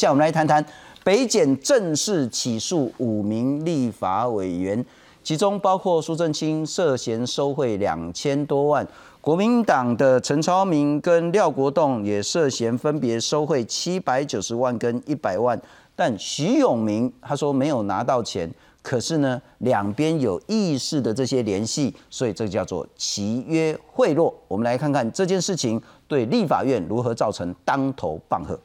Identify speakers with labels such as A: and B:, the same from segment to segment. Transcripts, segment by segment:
A: 下，我们来谈谈北检正式起诉五名立法委员，其中包括苏正清涉嫌收贿两千多万，国民党的陈超明跟廖国栋也涉嫌分别收贿七百九十万跟一百万，但徐永明他说没有拿到钱。可是呢，两边有意识的这些联系，所以这叫做契约贿赂。我们来看看这件事情对立法院如何造成当头棒喝。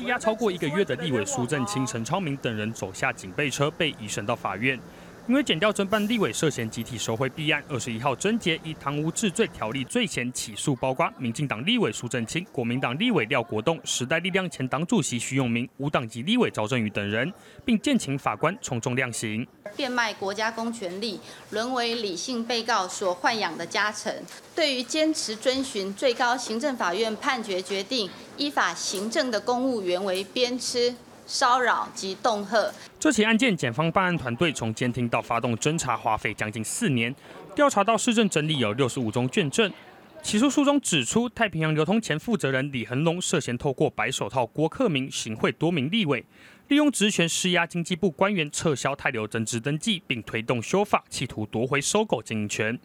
B: 羁押超过一个月的立委苏正清、陈昌明等人走下警备车，被移审到法院。因为检调侦办立委涉嫌集体收贿弊案，二十一号侦结以贪污治罪条例罪嫌起诉，包括民进党立委苏正清、国民党立委廖国栋、时代力量前党主席徐永明、无党籍立委赵正宇等人，并建请法官从重量刑。
C: 变卖国家公权力，沦为理性被告所豢养的家臣。对于坚持遵循最高行政法院判决决定，依法行政的公务员为鞭笞。骚扰及恫吓。
B: 这起案件，检方办案团队从监听到发动侦查，花费将近四年，调查到市政整理有六十五宗卷证。起诉书中指出，太平洋流通前负责人李恒龙涉嫌透过白手套郭克明行贿多名立委，利用职权施压经济部官员撤销泰流增值登记，并推动修法，企图夺回收购经营权。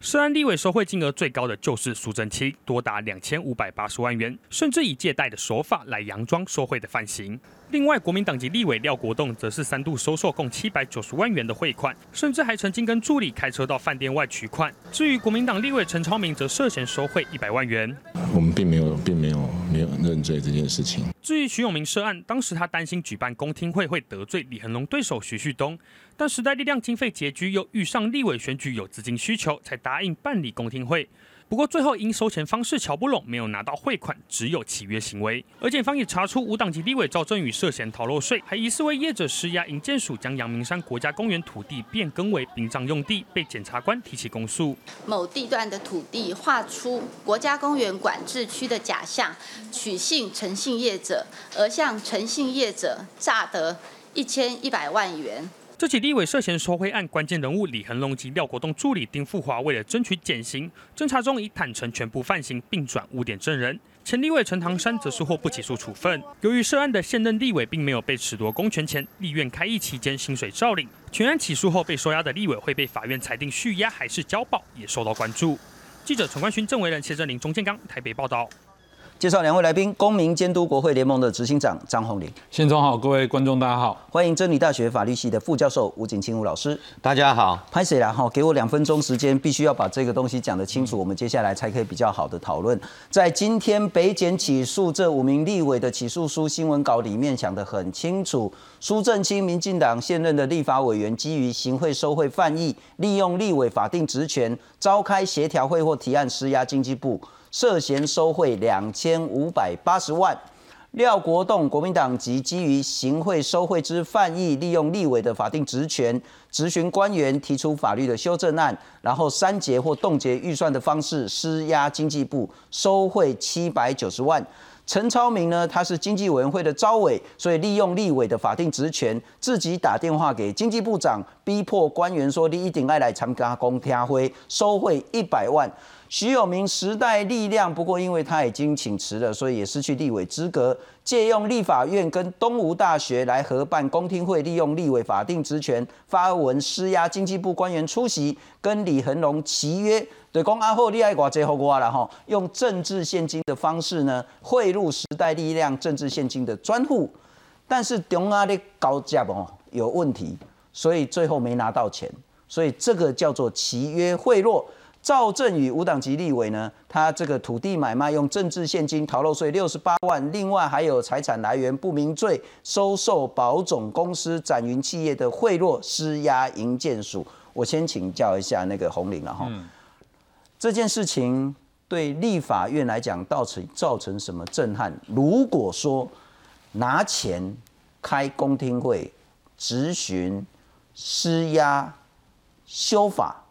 B: 涉案立委收贿金额最高的就是苏正清，多达两千五百八十万元，甚至以借贷的手法来佯装收贿的犯行。另外，国民党籍立委廖国栋则是三度收受共七百九十万元的汇款，甚至还曾经跟助理开车到饭店外取款。至于国民党立委陈超明，则涉嫌收贿一百万元。
D: 我们并没有，并没有没有认罪这件事情。
B: 至于徐永明涉案，当时他担心举办公听会会得罪李恒龙对手徐旭东，但时代力量经费拮据，又遇上立委选举有资金需求，才答应办理公听会。不过最后因收钱方式瞧不拢，没有拿到汇款，只有契约行为。而检方也查出无党籍立委赵振宇涉嫌逃漏税，还疑似为业者施压，营建署将阳明山国家公园土地变更为殡葬用地，被检察官提起公诉。
C: 某地段的土地划出国家公园管制区的假象，取信诚信业者，而向诚信业者诈得一千一百万元。
B: 这起立委涉嫌收贿案关键人物李恒龙及廖国栋助理丁富华，为了争取减刑，侦查中已坦诚全部犯行，并转污点证人。前立委陈唐山则是获不起诉处分。由于涉案的现任立委并没有被褫夺公权前，立院开议期间薪水照领。全案起诉后被收押的立委会被法院裁定续押还是交保，也受到关注。记者陈冠勋、郑维仁、谢振林、钟建刚台北报道。
A: 介绍两位来宾，公民监督国会联盟的执行长张宏林。
E: 先总好，各位观众大家好，
A: 欢迎真理大学法律系的副教授吴景清吴老师。
F: 大家好，
A: 拍谁啦？哈，给我两分钟时间，必须要把这个东西讲得清楚，我们接下来才可以比较好的讨论。在今天北检起诉这五名立委的起诉书新闻稿里面讲得很清楚，苏正清民进党现任的立法委员基于行贿受贿犯意，利用立委法定职权召开协调会或提案施压经济部。涉嫌收贿两千五百八十万，廖国栋国民党籍基于行贿收贿之犯意，利用立委的法定职权，执询官员提出法律的修正案，然后删节或冻结预算的方式施压经济部收贿七百九十万。陈超明呢，他是经济委员会的招委，所以利用立委的法定职权，自己打电话给经济部长，逼迫官员说你一定爱来参加公听会，收贿一百万。徐有明时代力量，不过因为他已经请辞了，所以也失去立委资格。借用立法院跟东吴大学来合办公听会，利用立委法定职权发文施压经济部官员出席，跟李恒龙契约，对公安后利爱寡最后瓜了哈，用政治现金的方式呢贿赂时代力量政治现金的专户，但是中阿的高价哦有问题，所以最后没拿到钱，所以这个叫做契约贿赂。赵正宇无党籍立委呢，他这个土地买卖用政治现金逃漏税六十八万，另外还有财产来源不明罪，收受保总公司展云企业的贿赂，施压营建署。我先请教一下那个洪玲了哈，这件事情对立法院来讲，到此造成什么震撼？如果说拿钱开公听会、质询、施压、修法。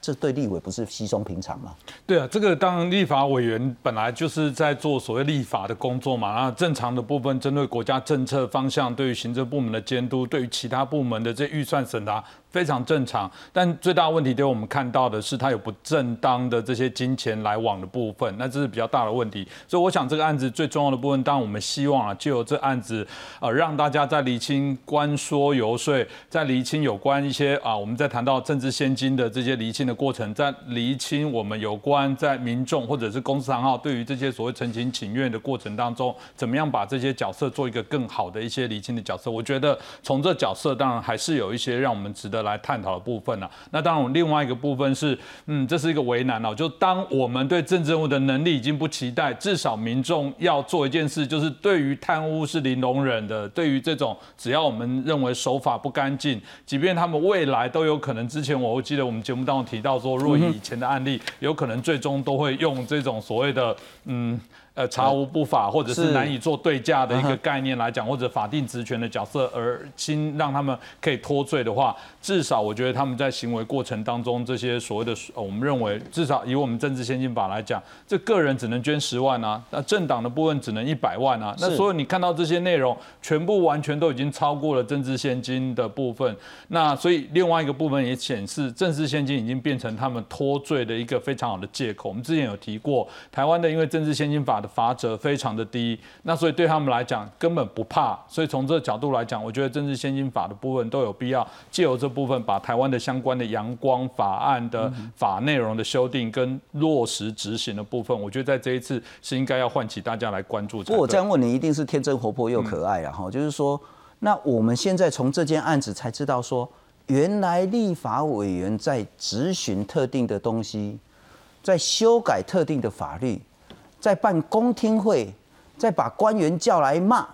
A: 这对立委不是稀松平常吗？
E: 对啊，这个当立法委员本来就是在做所谓立法的工作嘛，那正常的部分针对国家政策方向，对于行政部门的监督，对于其他部门的这预算审查。非常正常。但最大问题，对我们看到的是，它有不正当的这些金钱来往的部分，那这是比较大的问题。所以，我想这个案子最重要的部分，当然我们希望啊，就有这案子，呃，让大家在厘清官说游说，在厘清有关一些啊，我们在谈到政治现金的这些厘清的过程，在厘清我们有关在民众或者是公司行号对于这些所谓陈情请愿的过程当中，怎么样把这些角色做一个更好的一些厘清的角色。我觉得从这角色，当然还是有一些让我们值得来探讨的部分了。那当然我，另外一个部分是，嗯，这是一个为难哦。就当我们对政治人物的能力已经不期待，至少民众要做一件事，就是对于贪污是零容忍的。对于这种只要我们认为手法不干净，即便他们未来都有可能，之前我会记得我们节目当中提到说，若以以前的案例，有可能最终都会用这种所谓的，嗯。呃，查无不法，或者是难以做对价的一个概念来讲，或者法定职权的角色，而亲让他们可以脱罪的话，至少我觉得他们在行为过程当中，这些所谓的，我们认为至少以我们政治先进法来讲，这个人只能捐十万啊，那政党的部分只能一百万啊，那所以你看到这些内容，全部完全都已经超过了政治现金的部分，那所以另外一个部分也显示，政治现金已经变成他们脱罪的一个非常好的借口。我们之前有提过，台湾的因为政治现金法。罚则非常的低，那所以对他们来讲根本不怕，所以从这个角度来讲，我觉得政治先进法的部分都有必要借由这部分，把台湾的相关的阳光法案的法内容的修订跟落实执行的部分，我觉得在这一次是应该要唤起大家来关注。
A: 不过我这样问你，一定是天真活泼又可爱啊！哈，就是说，那我们现在从这件案子才知道说，原来立法委员在执行特定的东西，在修改特定的法律。在办公听会，再把官员叫来骂，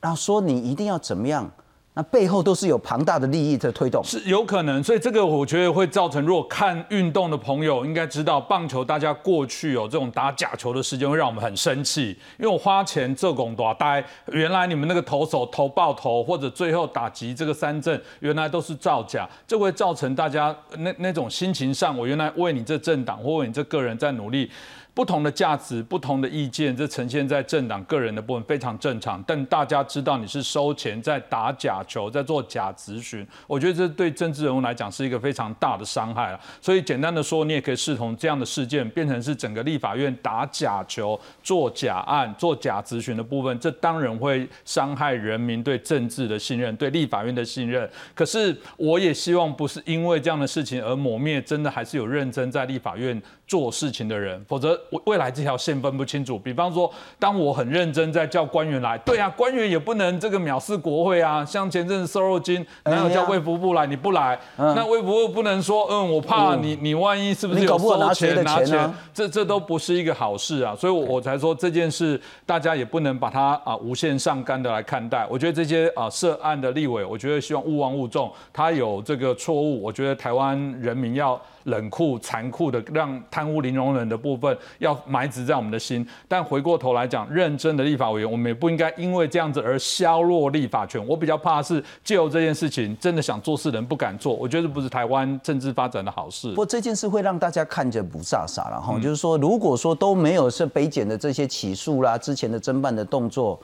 A: 然后说你一定要怎么样，那背后都是有庞大的利益在推动，
E: 是有可能。所以这个我觉得会造成，如果看运动的朋友应该知道，棒球大家过去有这种打假球的事件，会让我们很生气。因为我花钱做工多呆，原来你们那个投手投爆头，或者最后打击这个三振，原来都是造假，这会造成大家那那种心情上，我原来为你这政党或为你这个人在努力。不同的价值、不同的意见，这呈现在政党个人的部分非常正常。但大家知道你是收钱在打假球，在做假咨询，我觉得这对政治人物来讲是一个非常大的伤害了。所以简单的说，你也可以视同这样的事件变成是整个立法院打假球、做假案、做假咨询的部分，这当然会伤害人民对政治的信任、对立法院的信任。可是我也希望不是因为这样的事情而抹灭，真的还是有认真在立法院做事情的人，否则。未来这条线分不清楚，比方说，当我很认真在叫官员来，对啊，官员也不能这个藐视国会啊。像前阵子瘦肉精，哪有叫卫福部来，你不来，那卫福部不能说，嗯，我怕你，你万一是不是有收钱拿钱？这这都不是一个好事啊。所以我才说这件事，大家也不能把它啊无限上纲的来看待。我觉得这些啊涉案的立委，我觉得希望勿忘勿重，他有这个错误，我觉得台湾人民要。冷酷、残酷的让贪污零容忍的部分要埋植在我们的心，但回过头来讲，认真的立法委员，我们也不应该因为这样子而削弱立法权。我比较怕是借由这件事情，真的想做事人不敢做，我觉得不是台湾政治发展的好事。不
A: 过这件事会让大家看着不飒飒了哈，就是说，如果说都没有是北检的这些起诉啦，之前的侦办的动作，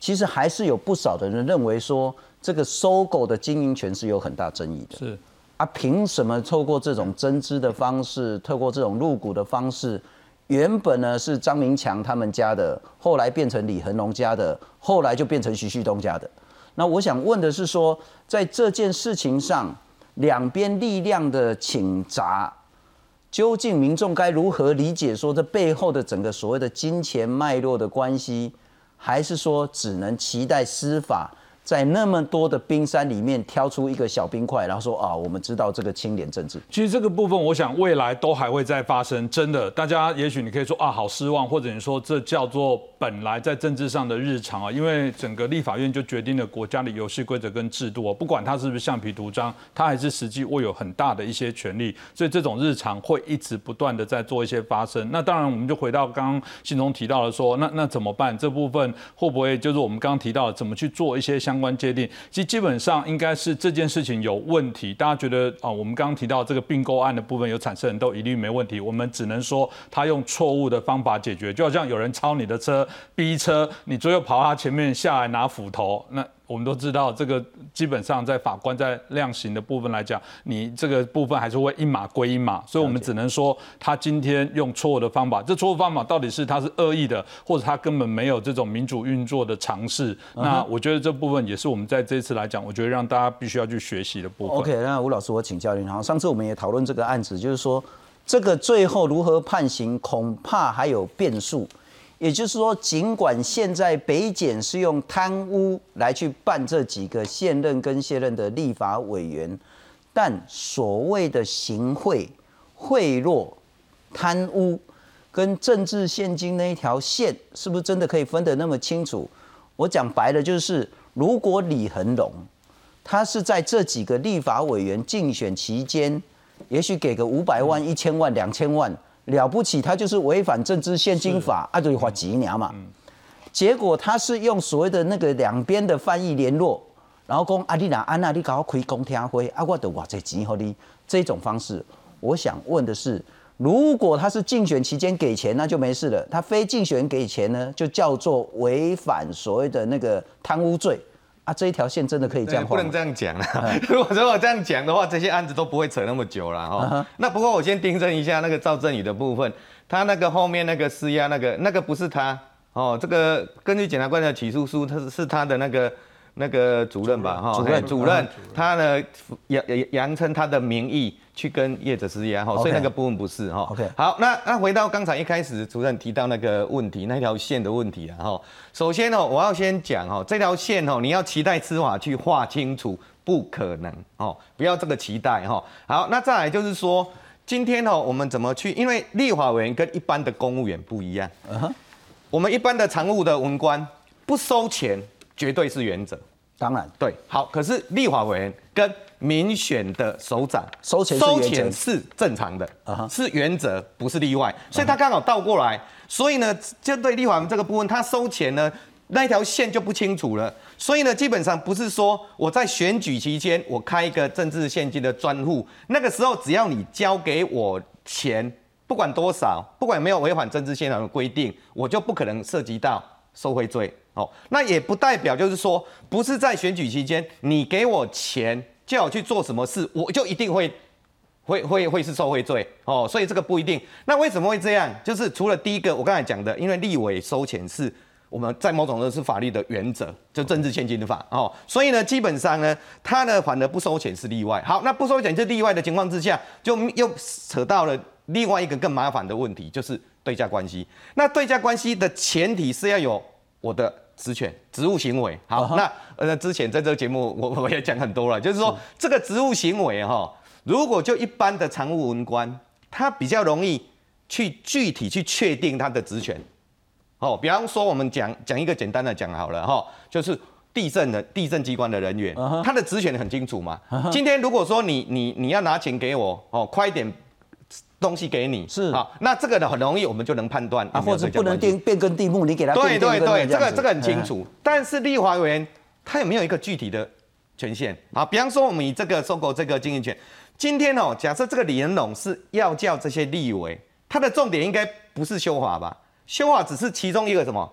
A: 其实还是有不少的人认为说，这个收购的经营权是有很大争议的。
E: 是。
A: 啊，凭什么透过这种增资的方式，透过这种入股的方式，原本呢是张明强他们家的，后来变成李恒龙家的，后来就变成徐旭东家的。那我想问的是说，在这件事情上，两边力量的倾轧，究竟民众该如何理解？说这背后的整个所谓的金钱脉络的关系，还是说只能期待司法？在那么多的冰山里面挑出一个小冰块，然后说啊，我们知道这个清廉政治。
E: 其实这个部分，我想未来都还会再发生。真的，大家也许你可以说啊，好失望，或者你说这叫做本来在政治上的日常啊，因为整个立法院就决定了国家的游戏规则跟制度啊，不管他是不是橡皮图章，他还是实际握有很大的一些权利，所以这种日常会一直不断的在做一些发生。那当然，我们就回到刚刚信中提到的说，那那怎么办？这部分会不会就是我们刚刚提到的，怎么去做一些相相关界定，其实基本上应该是这件事情有问题。大家觉得啊，我们刚刚提到这个并购案的部分有产生人都一律没问题。我们只能说他用错误的方法解决，就好像有人超你的车，逼车，你最后跑他前面下来拿斧头，那我们都知道，这个基本上在法官在量刑的部分来讲，你这个部分还是会一码归一码，所以我们只能说他今天用错误的方法。这错误方法到底是他是恶意的，或者他根本没有这种民主运作的尝试？那我觉得这部分也是我们在这次来讲，我觉得让大家必须要去学习的部分。
A: OK，那吴老师，我请教您。好，上次我们也讨论这个案子，就是说这个最后如何判刑，恐怕还有变数。也就是说，尽管现在北检是用贪污来去办这几个现任跟卸任的立法委员，但所谓的行贿、贿赂、贪污跟政治现金那一条线，是不是真的可以分得那么清楚？我讲白了，就是如果李恒龙他是在这几个立法委员竞选期间，也许给个五百万、一千万、两千万。了不起，他就是违反政治现金法，啊，就罚几年嘛。结果他是用所谓的那个两边的翻译联络，然后讲阿丽娜安娜，你搞开公听会，啊，我得哇这钱和你这种方式。我想问的是，如果他是竞选期间给钱，那就没事了；他非竞选给钱呢，就叫做违反所谓的那个贪污罪。啊，这一条线真的可以这样
F: 不能这样讲啊！如果如果这样讲的话，这些案子都不会扯那么久了哈。那不过我先订正一下那个赵振宇的部分，他那个后面那个施压那个那个不是他哦，这个根据检察官的起诉书，他是是他的那个。那个主任吧，哈，
A: 主任，
F: 主任，他呢扬扬称他的名义去跟业者施压，哈，所以那个部分不是，哈
A: ，OK，
F: 好，那那回到刚才一开始主任提到那个问题，那条线的问题啊，哈，首先呢，我要先讲哈，这条线哦，你要期待司法去画清楚，不可能哦，不要这个期待哈。好，那再来就是说，今天哦，我们怎么去？因为立法委员跟一般的公务员不一样，我们一般的常务的文官不收钱。绝对是原则，
A: 当然
F: 对。好，可是立法委员跟民选的首长
A: 收钱
F: 收钱是正常的，是原则，不是例外。所以他刚好倒过来，所以呢，就对立法这个部分，他收钱呢那一条线就不清楚了。所以呢，基本上不是说我在选举期间我开一个政治现金的专户，那个时候只要你交给我钱，不管多少，不管有没有违反政治现场的规定，我就不可能涉及到受贿罪。哦，那也不代表就是说，不是在选举期间，你给我钱叫我去做什么事，我就一定会会会会是受贿罪哦。所以这个不一定。那为什么会这样？就是除了第一个我刚才讲的，因为立委收钱是我们在某种程度是法律的原则，就政治现金的法哦。所以呢，基本上呢，他呢反而不收钱是例外。好，那不收钱是例外的情况之下，就又扯到了另外一个更麻烦的问题，就是对价关系。那对价关系的前提是要有我的。职权、职务行为，好，那呃，之前在这个节目我我也讲很多了，就是说这个职务行为哈，如果就一般的常务文官，他比较容易去具体去确定他的职权，哦，比方说我们讲讲一个简单的讲好了哈，就是地震的地震机关的人员，他的职权很清楚嘛。今天如果说你你你要拿钱给我，哦，快一点。东西给你
A: 是
F: 好，那这个呢很容易，我们就能判断
A: 啊，或者不能变变更地目，你给他
F: 对对对，这个这个很清楚。但是立法委员他有没有一个具体的权限啊？比方说我们以这个收购这个经营权，今天哦，假设这个李仁龙是要叫这些立委，他的重点应该不是修法吧？修法只是其中一个什么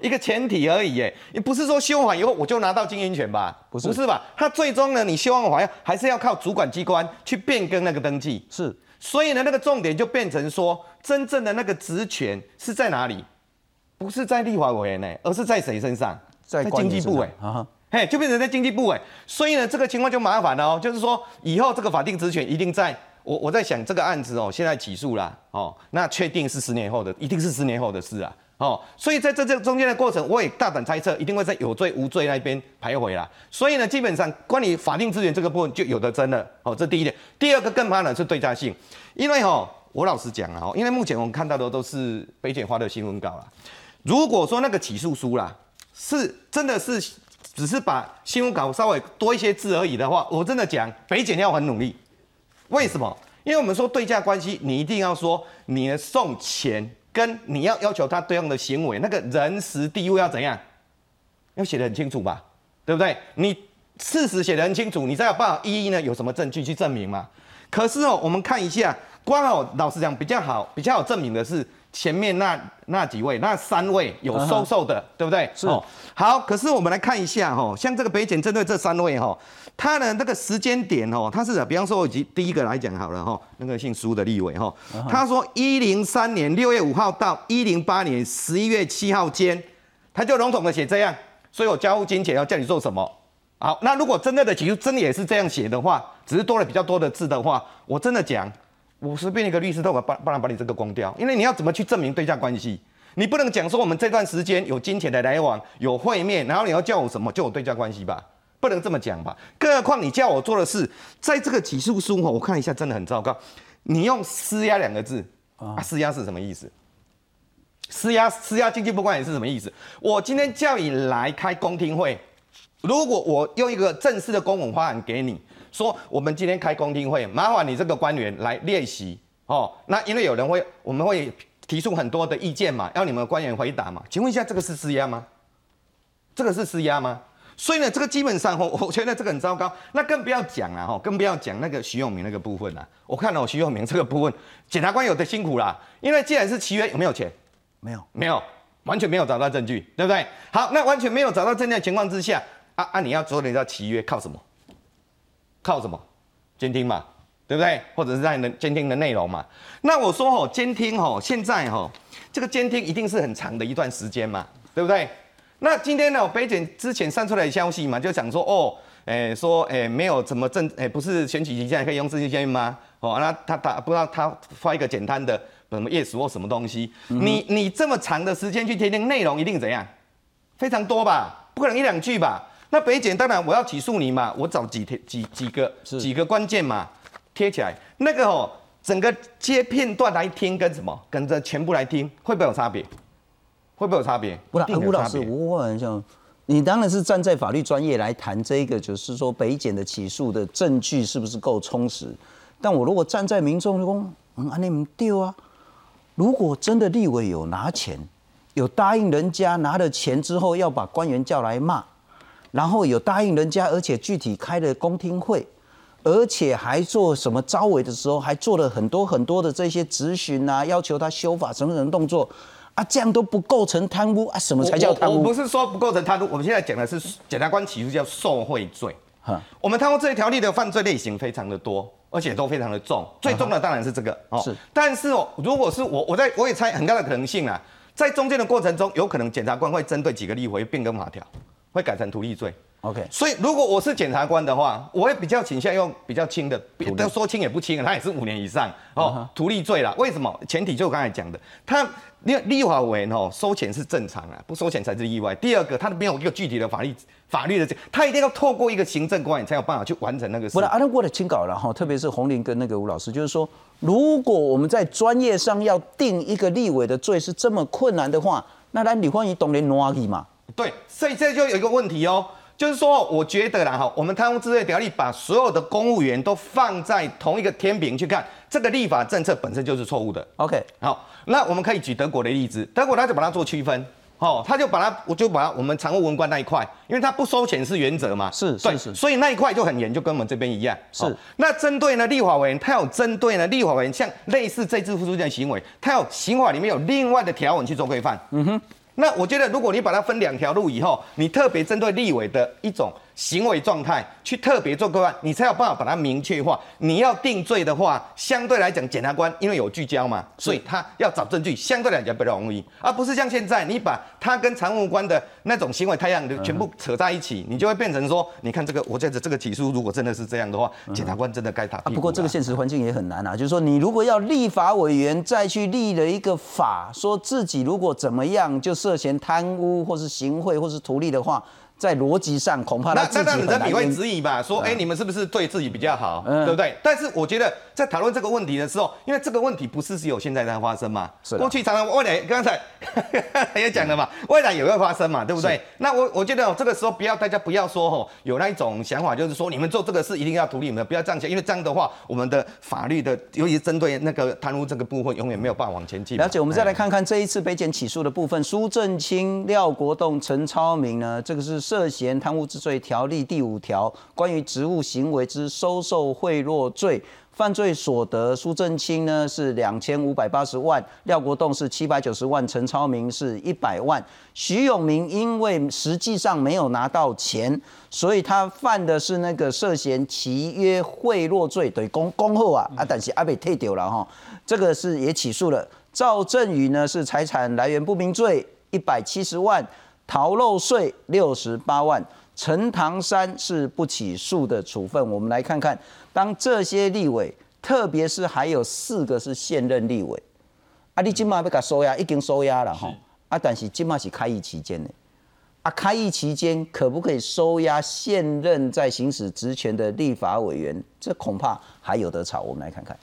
F: 一个前提而已，耶，你不是说修法以后我就拿到经营权吧？
A: 不是
F: 不是吧？他最终呢，你修完法要还是要靠主管机关去变更那个登记
A: 是。
F: 所以呢，那个重点就变成说，真正的那个职权是在哪里？不是在立法委员呢，而是在谁身上？
A: 在
F: 经济部委啊，嘿，就变成在经济部委。所以呢，这个情况就麻烦了哦。就是说，以后这个法定职权一定在我我在想这个案子哦，现在起诉啦哦，那确定是十年后的，一定是十年后的事啊。哦，所以在这这中间的过程，我也大胆猜测，一定会在有罪无罪那边徘徊啦。所以呢，基本上关于法定资源这个部分就有的争了。哦，这第一点。第二个更怕的是对价性，因为哈，我老实讲啊，因为目前我们看到的都是北检发的新闻稿啦。如果说那个起诉书啦，是真的是只是把新闻稿稍微多一些字而已的话，我真的讲北检要很努力。为什么？因为我们说对价关系，你一定要说你送钱。跟你要要求他对应的行为，那个人时地位要怎样，要写得很清楚吧，对不对？你事实写得很清楚，你才有办法一一呢有什么证据去证明嘛？可是哦，我们看一下，光哦，老实讲比较好，比较好证明的是，前面那那几位，那三位有收受的，对不对？
A: 是
F: 哦。好，可是我们来看一下哈，像这个北检针对这三位哈，他的那个时间点哦，他是比方说，我第第一个来讲好了哈，那个姓苏的立委哈，他说一零三年六月五号到一零八年十一月七号间，他就笼统的写这样，所以我交付金钱要叫你做什么？好，那如果真的的其实真的也是这样写的话，只是多了比较多的字的话，我真的讲。我随便一个律师都把帮，不然把你这个关掉，因为你要怎么去证明对价关系？你不能讲说我们这段时间有金钱的来往，有会面，然后你要叫我什么就有对价关系吧？不能这么讲吧？更何况你叫我做的事，在这个起诉书哈，我看一下真的很糟糕。你用施压两个字啊，施压是什么意思？施压施压经济不管也是什么意思？我今天叫你来开公听会，如果我用一个正式的公文方案给你。说我们今天开公听会，麻烦你这个官员来练习哦。那因为有人会，我们会提出很多的意见嘛，要你们官员回答嘛。请问一下，这个是施压吗？这个是施压吗？所以呢，这个基本上哦，我觉得这个很糟糕。那更不要讲了哈，更不要讲那个徐永明那个部分了。我看到徐永明这个部分，检察官有的辛苦啦。因为既然是契约，有没有钱？
A: 没有，
F: 没有，完全没有找到证据，对不对？好，那完全没有找到证据的情况之下，啊啊，你要做人家契约，靠什么？靠什么？监听嘛，对不对？或者是在的监听的内容嘛？那我说哦，监听哦，现在哦，这个监听一定是很长的一段时间嘛，对不对？那今天呢，北检之前散出来的消息嘛，就讲说哦，诶，说诶，没有怎么证，诶，不是选举期间可以用证据监吗？哦，那他他不知道他发一个简单的什么 yes 或什么东西，你你这么长的时间去监听内容，一定怎样？非常多吧？不可能一两句吧？那北检当然我要起诉你嘛，我找几天几几个几个关键嘛贴起来，那个哦整个接片段来听跟什么跟着全部来听会不会有差别？会不会有差别？
A: 不然吴老师，我问一下，你当然是站在法律专业来谈这个，就是说北检的起诉的证据是不是够充实？但我如果站在民众说，嗯，安尼唔对啊，如果真的立委有拿钱，有答应人家拿了钱之后要把官员叫来骂。然后有答应人家，而且具体开了公听会，而且还做什么招委的时候，还做了很多很多的这些咨询啊，要求他修法什么什么动作啊，这样都不构成贪污啊？什么才叫贪污？
F: 我不是说不构成贪污，我们现在讲的是检察官起诉叫受贿罪。哈，我们贪污这一条例的犯罪类型非常的多，而且都非常的重，最重的当然是这个
A: 哦。是，
F: 但是哦，如果是我，我在我也猜很大的可能性啊，在中间的过程中，有可能检察官会针对几个例会变更法条。会改成图利罪
A: ，OK。
F: 所以如果我是检察官的话，我会比较倾向用比较轻的，都说轻也不轻，他也是五年以上哦，图利罪了。为什么？前提就我刚才讲的，他立立法委员哦收钱是正常啊，不收钱才是意外。第二个，他没有一个具体的法律法律的，他一定要透过一个行政官员才有办法去完成那个事。
A: 不是，阿德过的清稿了哈，特别是洪林跟那个吴老师，就是说，如果我们在专业上要定一个立委的罪是这么困难的话，那咱李焕仪懂得挪去嘛？
F: 对，所以这就有一个问题哦，就是说，我觉得啦哈，我们贪污治罪条例把所有的公务员都放在同一个天平去看，这个立法政策本身就是错误的。
A: OK，
F: 好，那我们可以举德国的例子，德国他就把它做区分，哦，他就把它，我就把它我们常务文官那一块，因为他不收钱是原则嘛，
A: 是是是，
F: 所以那一块就很严，就跟我们这边一样。
A: 是，
F: 那针对呢立法委员，他有针对呢立法委员像类似这次付出的行为，他有刑法里面有另外的条文去做规范。嗯哼。那我觉得，如果你把它分两条路以后，你特别针对立委的一种。行为状态去特别做规范，你才有办法把它明确化。你要定罪的话，相对来讲，检察官因为有聚焦嘛，所以他要找证据，相对来讲比较容易，而不是像现在你把他跟常务官的那种行为太阳的全部扯在一起，你就会变成说，你看这个，我在这这个起诉如果真的是这样的话，检察官真的该打。
A: 不过这个现实环境也很难啊，就是说你如果要立法委员再去立了一个法，说自己如果怎么样就涉嫌贪污或是行贿或是图利的话。在逻辑上，恐怕他自己很难。
F: 你会质疑吧？说，哎，你们是不是对自己比较好，对不对？但是我觉得，在讨论这个问题的时候，因为这个问题不是只有现在在发生嘛，是过去常常未来刚才 也讲了嘛，未来也会发生嘛，对不对？那我我觉得这个时候不要大家不要说吼，有那一种想法，就是说你们做这个事一定要独立，你们不要这样想，因为这样的话，我们的法律的，尤其是针对那个贪污这个部分，永远没有办法往前进。
A: 了解，我们再来看看这一次被检起诉的部分，苏正清、廖国栋、陈超明呢，这个是。涉嫌贪污治罪条例第五条关于职务行为之收受贿赂罪。犯罪所得，苏正清呢是两千五百八十万，廖国栋是七百九十万，陈超明是一百万。徐永明因为实际上没有拿到钱，所以他犯的是那个涉嫌契约贿赂罪，对公公后啊啊，但是阿被退掉了哈，这个是也起诉了。赵振宇呢是财产来源不明罪，一百七十万，逃漏税六十八万。陈唐山是不起诉的处分。我们来看看，当这些立委，特别是还有四个是现任立委，啊，你今嘛要给收押，已经收押了哈，啊，但是今嘛是开议期间的，啊，开议期间可不可以收押现任在行使职权的立法委员？这恐怕还有得吵。我们来看看。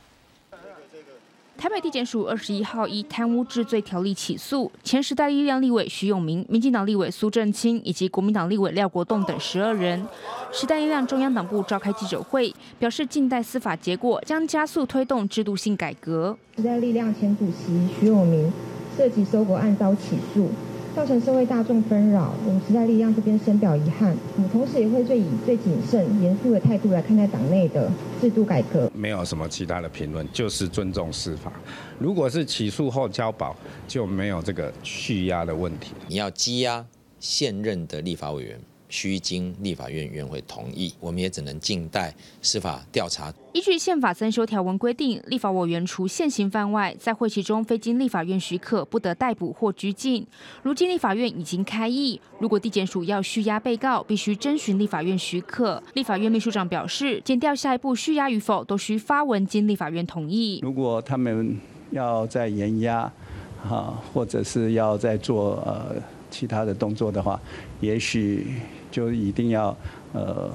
G: 台北地检署二十一号以贪污治罪条例起诉前时代力量立委徐永明、民进党立委苏正清以及国民党立委廖国栋等十二人。时代力量中央党部召开记者会，表示近代司法结果将加速推动制度性改革。
H: 时代力量前主席徐永明涉及收购案遭起诉。造成社会大众纷扰，我们时代力量这边深表遗憾。我们同时也会最以最谨慎、严肃的态度来看待党内的制度改革。
I: 没有什么其他的评论，就是尊重司法。如果是起诉后交保，就没有这个续押的问题。
J: 你要羁押现任的立法委员。需经立法院院会同意，我们也只能静待司法调查。
G: 依据宪法增修条文规定，立法委员除现行犯外，在会期中非经立法院许可，不得逮捕或拘禁。如今立法院已经开议，如果地检署要续押被告，必须征询立法院许可。立法院秘书长表示，检调下一步续押与否，都需发文经立法院同意。
K: 如果他们要再延押，哈，或者是要再做呃其他的动作的话，也许。就一定要呃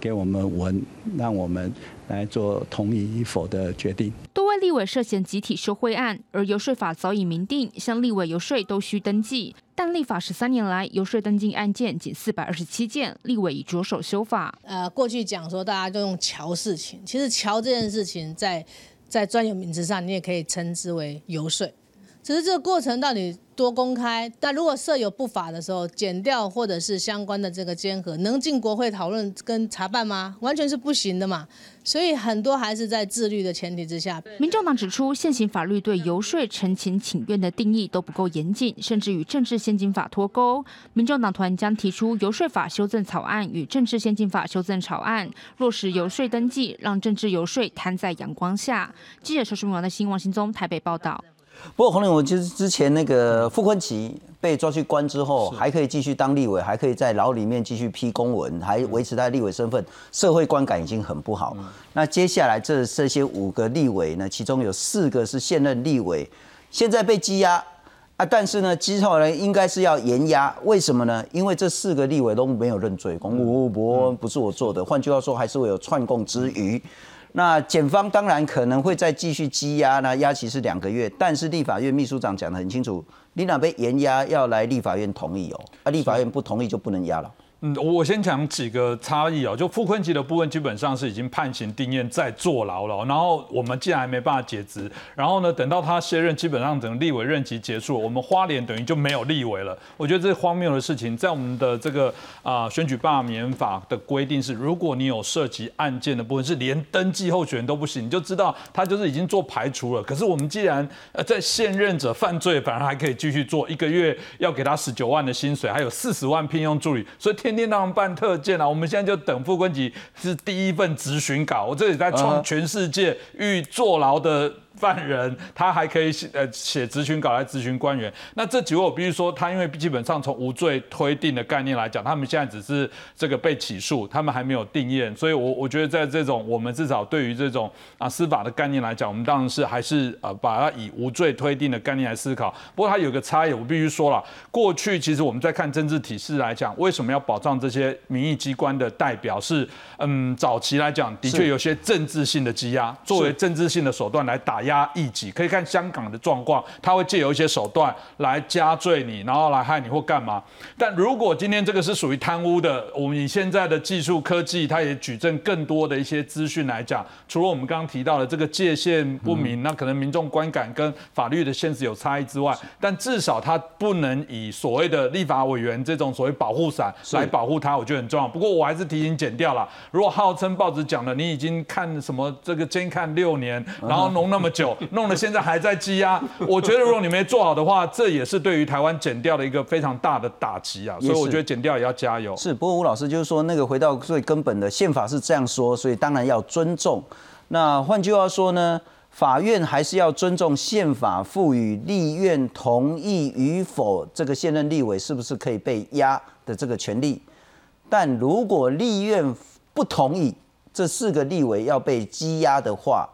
K: 给我们文，让我们来做同意与否的决定。
G: 多位立委涉嫌集体受贿案，而游说法早已明定，向立委游说都需登记。但立法十三年来，游说登记案件仅四百二十七件，立委已着手修法。
L: 呃，过去讲说大家都用桥事情，其实桥这件事情在在专有名词上，你也可以称之为游说。只是这个过程到底多公开？但如果设有不法的时候，减掉或者是相关的这个监核，能进国会讨论跟查办吗？完全是不行的嘛。所以很多还是在自律的前提之下。
G: 民众党指出，现行法律对游说、陈情、请愿的定义都不够严谨，甚至与政治先进法脱钩。民众党团将提出游说法修正草案与政治先进法修正草案，落实游说登记，让政治游说摊在阳光下。记者邱淑明的新王新宗台北报道。
A: 不过，洪玲，我就是之前那个傅昆奇被抓去关之后，还可以继续当立委，还可以在牢里面继续批公文，还维持他立委身份，社会观感已经很不好。那接下来这这些五个立委呢，其中有四个是现任立委，现在被羁押啊，但是呢，之后呢应该是要严押，为什么呢？因为这四个立委都没有认罪，公务不不是我做的，换句话说，还是会有串供之余。那检方当然可能会再继续羁押，那押期是两个月，但是立法院秘书长讲得很清楚，你那被严押要来立法院同意哦，啊，立法院不同意就不能押了。
E: 嗯，我先讲几个差异哦。就傅昆萁的部分，基本上是已经判刑定验在坐牢了。然后我们既然还没办法解职，然后呢，等到他卸任，基本上整个立委任期结束，我们花莲等于就没有立委了。我觉得这是荒谬的事情。在我们的这个啊选举罢免法的规定是，如果你有涉及案件的部分，是连登记候选人都不行，你就知道他就是已经做排除了。可是我们既然呃在现任者犯罪，反而还可以继续做，一个月要给他十九万的薪水，还有四十万聘用助理，所以。天天让办特件啊！我们现在就等傅昆萁是第一份质询稿，我这里在创全世界欲坐牢的。犯人他还可以写呃写咨询稿来咨询官员，那这几位我必须说，他因为基本上从无罪推定的概念来讲，他们现在只是这个被起诉，他们还没有定验，所以我我觉得在这种我们至少对于这种啊司法的概念来讲，我们当然是还是呃把它以无罪推定的概念来思考。不过它有个差异，我必须说了，过去其实我们在看政治体制来讲，为什么要保障这些民意机关的代表是嗯早期来讲的确有些政治性的羁押，作为政治性的手段来打。压异己，可以看香港的状况，他会借由一些手段来加罪你，然后来害你或干嘛。但如果今天这个是属于贪污的，我们以现在的技术科技，它也举证更多的一些资讯来讲，除了我们刚刚提到的这个界限不明，那可能民众观感跟法律的现实有差异之外，但至少他不能以所谓的立法委员这种所谓保护伞来保护他，我觉得很重要。不过我还是提醒剪掉了，如果号称报纸讲了，你已经看什么这个监看六年，然后弄那么久，弄得现在还在积压，我觉得如果你没做好的话，这也是对于台湾减掉的一个非常大的打击啊。所以我觉得减掉也要加油。
A: 是，不过吴老师就是说，那个回到最根本的宪法是这样说，所以当然要尊重。那换句话说呢，法院还是要尊重宪法赋予立院同意与否，这个现任立委是不是可以被压的这个权利。但如果立院不同意这四个立委要被羁押的话，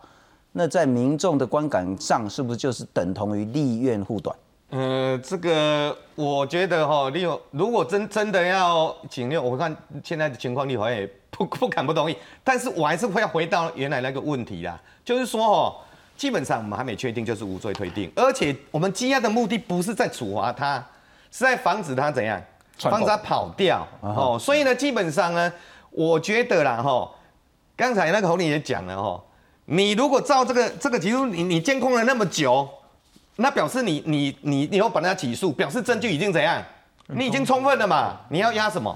A: 那在民众的观感上，是不是就是等同于立院护短？
F: 呃，这个我觉得哈，立如果真真的要请六，我看现在的情况，立法也不不敢不同意。但是我还是会要回到原来那个问题啦，就是说哦，基本上我们还没确定就是无罪推定，而且我们羁押的目的不是在处罚他，是在防止他怎样，防止他跑掉哦。所以呢，基本上呢，我觉得啦哈，刚才那个侯理也讲了哈，你如果照这个这个，其实你你监控了那么久。那表示你你你你要把他起诉，表示证据已经怎样？你已经充分了嘛？你要压什么？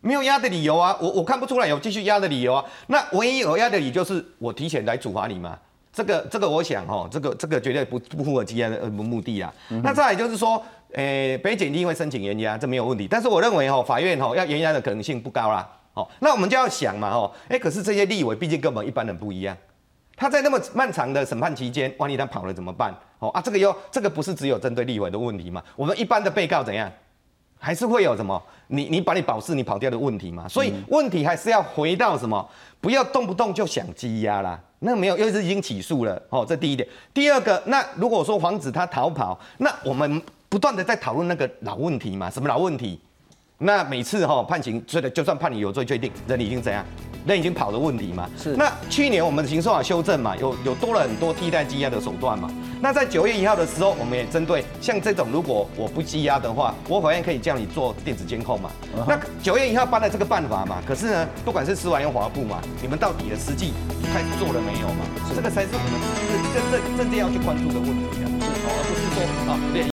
F: 没有压的理由啊！我我看不出来有继续压的理由啊！那唯一有压的理由就是我提前来处罚你嘛。这个这个我想哦，这个这个绝对不不符合羁押的目的啊。那再来就是说，诶，北检一定会申请延押，这没有问题。但是我认为哦，法院哦要延押的可能性不高啦。哦，那我们就要想嘛，哦，哎，可是这些立委毕竟跟我们一般人不一样，他在那么漫长的审判期间，万一他跑了怎么办？哦啊，这个又这个不是只有针对立委的问题嘛？我们一般的被告怎样，还是会有什么？你你把你保释你跑掉的问题嘛？所以问题还是要回到什么？不要动不动就想羁押啦，那没有，又是已经起诉了。哦，这第一点。第二个，那如果说防止他逃跑，那我们不断的在讨论那个老问题嘛？什么老问题？那每次哈判刑，所以就算判你有罪确定，人已经怎样？人已经跑的问题嘛？
A: 是。
F: 那去年我们的刑事法修正嘛，有有多了很多替代羁押的手段嘛？那在九月一号的时候，我们也针对像这种，如果我不羁押的话，我法院可以叫你做电子监控嘛？那九月一号颁了这个办法嘛？可是呢，不管是司法院、法部嘛，你们到底的实际开始做了没有嘛？这个才是我们真正真正要去关注的问题啊！是，而不是说啊，连